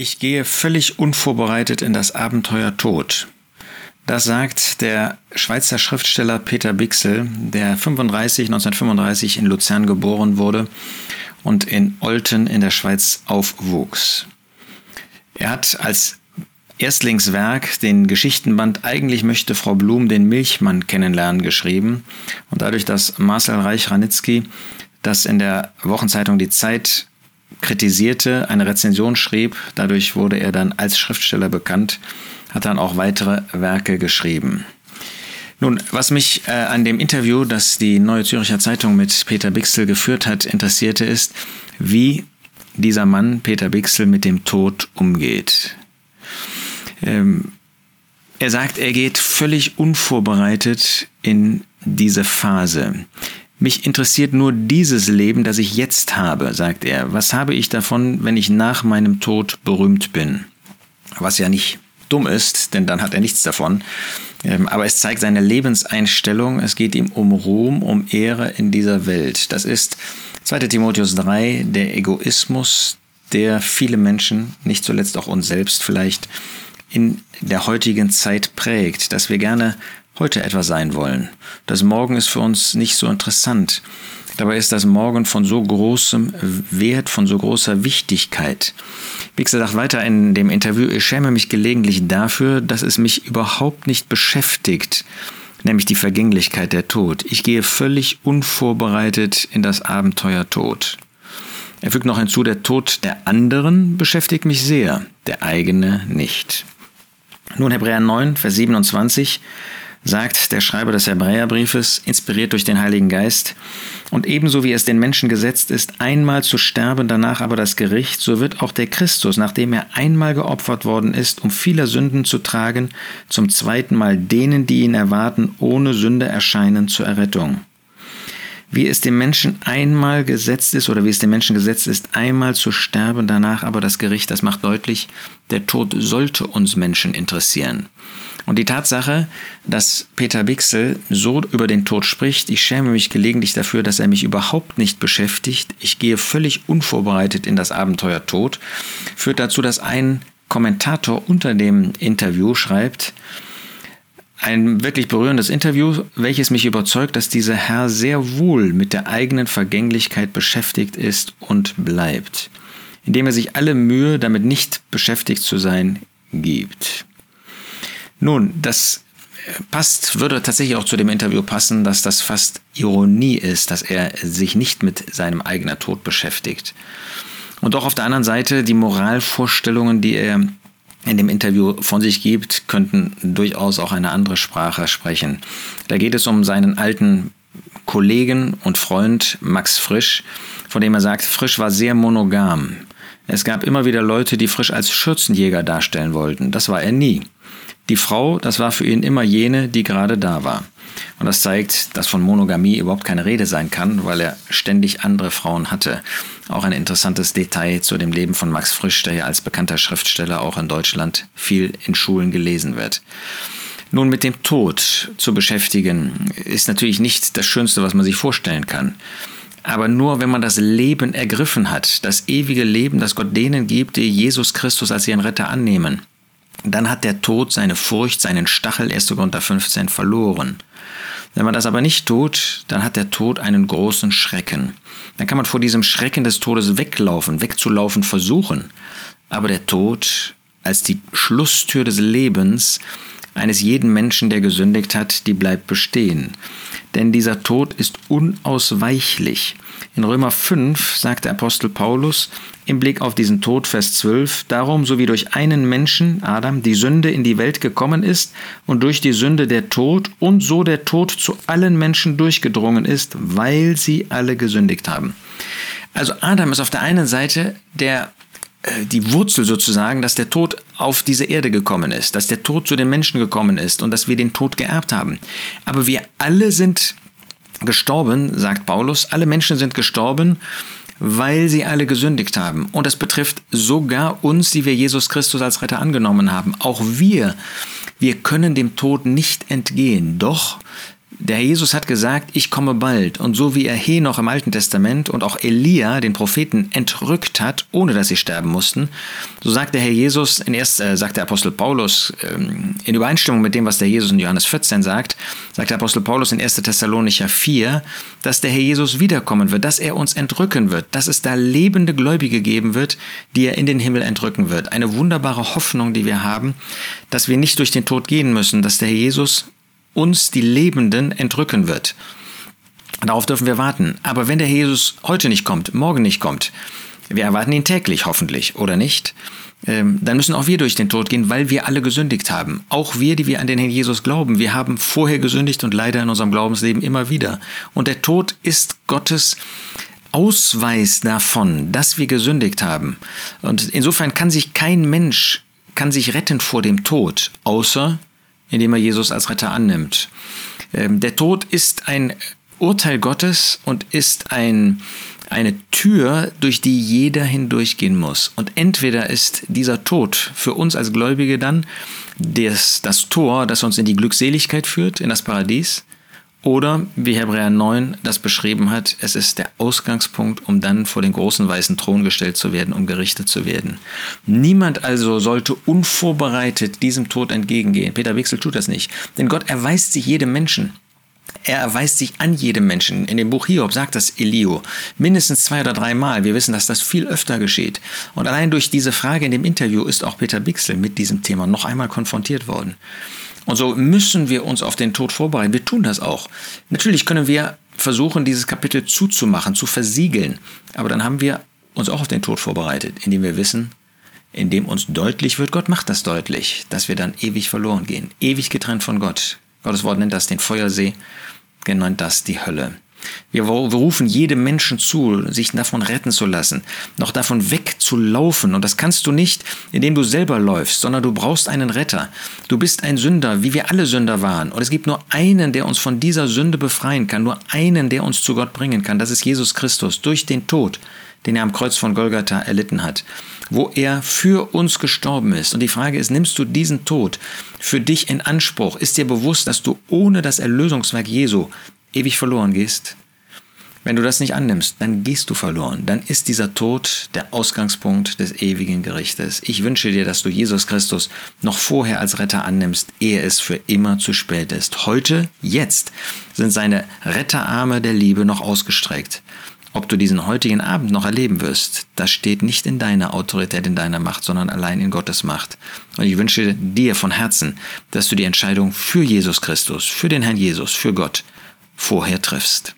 Ich gehe völlig unvorbereitet in das Abenteuer Tod. Das sagt der Schweizer Schriftsteller Peter Bixel, der 35, 1935 in Luzern geboren wurde und in Olten in der Schweiz aufwuchs. Er hat als Erstlingswerk den Geschichtenband Eigentlich möchte Frau Blum den Milchmann kennenlernen geschrieben und dadurch, dass Marcel Reich-Ranitzky das in der Wochenzeitung Die Zeit kritisierte, eine Rezension schrieb. Dadurch wurde er dann als Schriftsteller bekannt, hat dann auch weitere Werke geschrieben. Nun, was mich äh, an dem Interview, das die Neue Züricher Zeitung mit Peter Bixel geführt hat, interessierte, ist, wie dieser Mann, Peter Bixel, mit dem Tod umgeht. Ähm, er sagt, er geht völlig unvorbereitet in diese Phase. Mich interessiert nur dieses Leben, das ich jetzt habe, sagt er. Was habe ich davon, wenn ich nach meinem Tod berühmt bin? Was ja nicht dumm ist, denn dann hat er nichts davon. Ähm, aber es zeigt seine Lebenseinstellung. Es geht ihm um Ruhm, um Ehre in dieser Welt. Das ist 2 Timotheus 3, der Egoismus, der viele Menschen, nicht zuletzt auch uns selbst vielleicht, in der heutigen Zeit prägt, dass wir gerne heute etwas sein wollen. Das Morgen ist für uns nicht so interessant. Dabei ist das Morgen von so großem Wert, von so großer Wichtigkeit. Wixel sagt weiter in dem Interview, ich schäme mich gelegentlich dafür, dass es mich überhaupt nicht beschäftigt, nämlich die Vergänglichkeit der Tod. Ich gehe völlig unvorbereitet in das Abenteuer Tod. Er fügt noch hinzu, der Tod der anderen beschäftigt mich sehr, der eigene nicht. Nun Hebräer 9, Vers 27 sagt der Schreiber des Hebräerbriefes, inspiriert durch den Heiligen Geist, und ebenso wie es den Menschen gesetzt ist, einmal zu sterben, danach aber das Gericht, so wird auch der Christus, nachdem er einmal geopfert worden ist, um vieler Sünden zu tragen, zum zweiten Mal denen, die ihn erwarten, ohne Sünde erscheinen zur Errettung. Wie es dem Menschen einmal gesetzt ist oder wie es dem Menschen gesetzt ist, einmal zu sterben, danach aber das Gericht, das macht deutlich, der Tod sollte uns Menschen interessieren. Und die Tatsache, dass Peter Bixel so über den Tod spricht, ich schäme mich gelegentlich dafür, dass er mich überhaupt nicht beschäftigt, ich gehe völlig unvorbereitet in das Abenteuer Tod, führt dazu, dass ein Kommentator unter dem Interview schreibt, ein wirklich berührendes Interview, welches mich überzeugt, dass dieser Herr sehr wohl mit der eigenen Vergänglichkeit beschäftigt ist und bleibt, indem er sich alle Mühe, damit nicht beschäftigt zu sein, gibt. Nun, das passt, würde tatsächlich auch zu dem Interview passen, dass das fast Ironie ist, dass er sich nicht mit seinem eigenen Tod beschäftigt. Und doch auf der anderen Seite die Moralvorstellungen, die er in dem Interview von sich gibt, könnten durchaus auch eine andere Sprache sprechen. Da geht es um seinen alten Kollegen und Freund Max Frisch, von dem er sagt, Frisch war sehr monogam. Es gab immer wieder Leute, die Frisch als Schürzenjäger darstellen wollten. Das war er nie. Die Frau, das war für ihn immer jene, die gerade da war. Und das zeigt, dass von Monogamie überhaupt keine Rede sein kann, weil er ständig andere Frauen hatte. Auch ein interessantes Detail zu dem Leben von Max Frisch, der ja als bekannter Schriftsteller auch in Deutschland viel in Schulen gelesen wird. Nun mit dem Tod zu beschäftigen, ist natürlich nicht das Schönste, was man sich vorstellen kann. Aber nur wenn man das Leben ergriffen hat, das ewige Leben, das Gott denen gibt, die Jesus Christus als ihren Retter annehmen, dann hat der Tod seine Furcht, seinen Stachel 1. Korinther 15 verloren. Wenn man das aber nicht tut, dann hat der Tod einen großen Schrecken. Dann kann man vor diesem Schrecken des Todes weglaufen, wegzulaufen versuchen. Aber der Tod als die Schlusstür des Lebens eines jeden Menschen, der gesündigt hat, die bleibt bestehen. Denn dieser Tod ist unausweichlich. In Römer 5 sagt der Apostel Paulus im Blick auf diesen Tod, Vers 12, darum, so wie durch einen Menschen, Adam, die Sünde in die Welt gekommen ist und durch die Sünde der Tod und so der Tod zu allen Menschen durchgedrungen ist, weil sie alle gesündigt haben. Also Adam ist auf der einen Seite der die Wurzel sozusagen, dass der Tod auf diese Erde gekommen ist, dass der Tod zu den Menschen gekommen ist und dass wir den Tod geerbt haben. Aber wir alle sind gestorben, sagt Paulus, alle Menschen sind gestorben, weil sie alle gesündigt haben. Und das betrifft sogar uns, die wir Jesus Christus als Retter angenommen haben. Auch wir, wir können dem Tod nicht entgehen. Doch Der Herr Jesus hat gesagt, ich komme bald. Und so wie er Henoch im Alten Testament und auch Elia, den Propheten, entrückt hat, ohne dass sie sterben mussten, so sagt der Herr Jesus, in erst, äh, sagt der Apostel Paulus, ähm, in Übereinstimmung mit dem, was der Jesus in Johannes 14 sagt, sagt der Apostel Paulus in 1. Thessalonicher 4, dass der Herr Jesus wiederkommen wird, dass er uns entrücken wird, dass es da lebende Gläubige geben wird, die er in den Himmel entrücken wird. Eine wunderbare Hoffnung, die wir haben, dass wir nicht durch den Tod gehen müssen, dass der Herr Jesus uns die Lebenden entrücken wird. Darauf dürfen wir warten. Aber wenn der Jesus heute nicht kommt, morgen nicht kommt, wir erwarten ihn täglich hoffentlich, oder nicht? Ähm, dann müssen auch wir durch den Tod gehen, weil wir alle gesündigt haben. Auch wir, die wir an den Herrn Jesus glauben, wir haben vorher gesündigt und leider in unserem Glaubensleben immer wieder. Und der Tod ist Gottes Ausweis davon, dass wir gesündigt haben. Und insofern kann sich kein Mensch kann sich retten vor dem Tod, außer indem er Jesus als Retter annimmt. Ähm, der Tod ist ein Urteil Gottes und ist ein, eine Tür, durch die jeder hindurchgehen muss. Und entweder ist dieser Tod für uns als Gläubige dann das, das Tor, das uns in die Glückseligkeit führt, in das Paradies, oder, wie Hebräer 9 das beschrieben hat, es ist der Ausgangspunkt, um dann vor den großen weißen Thron gestellt zu werden, um gerichtet zu werden. Niemand also sollte unvorbereitet diesem Tod entgegengehen. Peter Wechsel tut das nicht. Denn Gott erweist sich jedem Menschen. Er erweist sich an jedem Menschen. In dem Buch Hiob sagt das Elio mindestens zwei oder dreimal. Wir wissen, dass das viel öfter geschieht. Und allein durch diese Frage in dem Interview ist auch Peter Bixel mit diesem Thema noch einmal konfrontiert worden. Und so müssen wir uns auf den Tod vorbereiten. Wir tun das auch. Natürlich können wir versuchen, dieses Kapitel zuzumachen, zu versiegeln. Aber dann haben wir uns auch auf den Tod vorbereitet, indem wir wissen, indem uns deutlich wird, Gott macht das deutlich, dass wir dann ewig verloren gehen, ewig getrennt von Gott. Gottes Wort nennt das den Feuersee, genannt das die Hölle. Wir rufen jedem Menschen zu, sich davon retten zu lassen, noch davon wegzulaufen. Und das kannst du nicht, indem du selber läufst, sondern du brauchst einen Retter. Du bist ein Sünder, wie wir alle Sünder waren. Und es gibt nur einen, der uns von dieser Sünde befreien kann, nur einen, der uns zu Gott bringen kann. Das ist Jesus Christus durch den Tod, den er am Kreuz von Golgatha erlitten hat, wo er für uns gestorben ist. Und die Frage ist, nimmst du diesen Tod für dich in Anspruch? Ist dir bewusst, dass du ohne das Erlösungswerk Jesu ewig verloren gehst, wenn du das nicht annimmst, dann gehst du verloren. Dann ist dieser Tod der Ausgangspunkt des ewigen Gerichtes. Ich wünsche dir, dass du Jesus Christus noch vorher als Retter annimmst, ehe es für immer zu spät ist. Heute, jetzt, sind seine Retterarme der Liebe noch ausgestreckt. Ob du diesen heutigen Abend noch erleben wirst, das steht nicht in deiner Autorität, in deiner Macht, sondern allein in Gottes Macht. Und ich wünsche dir von Herzen, dass du die Entscheidung für Jesus Christus, für den Herrn Jesus, für Gott, vorher triffst.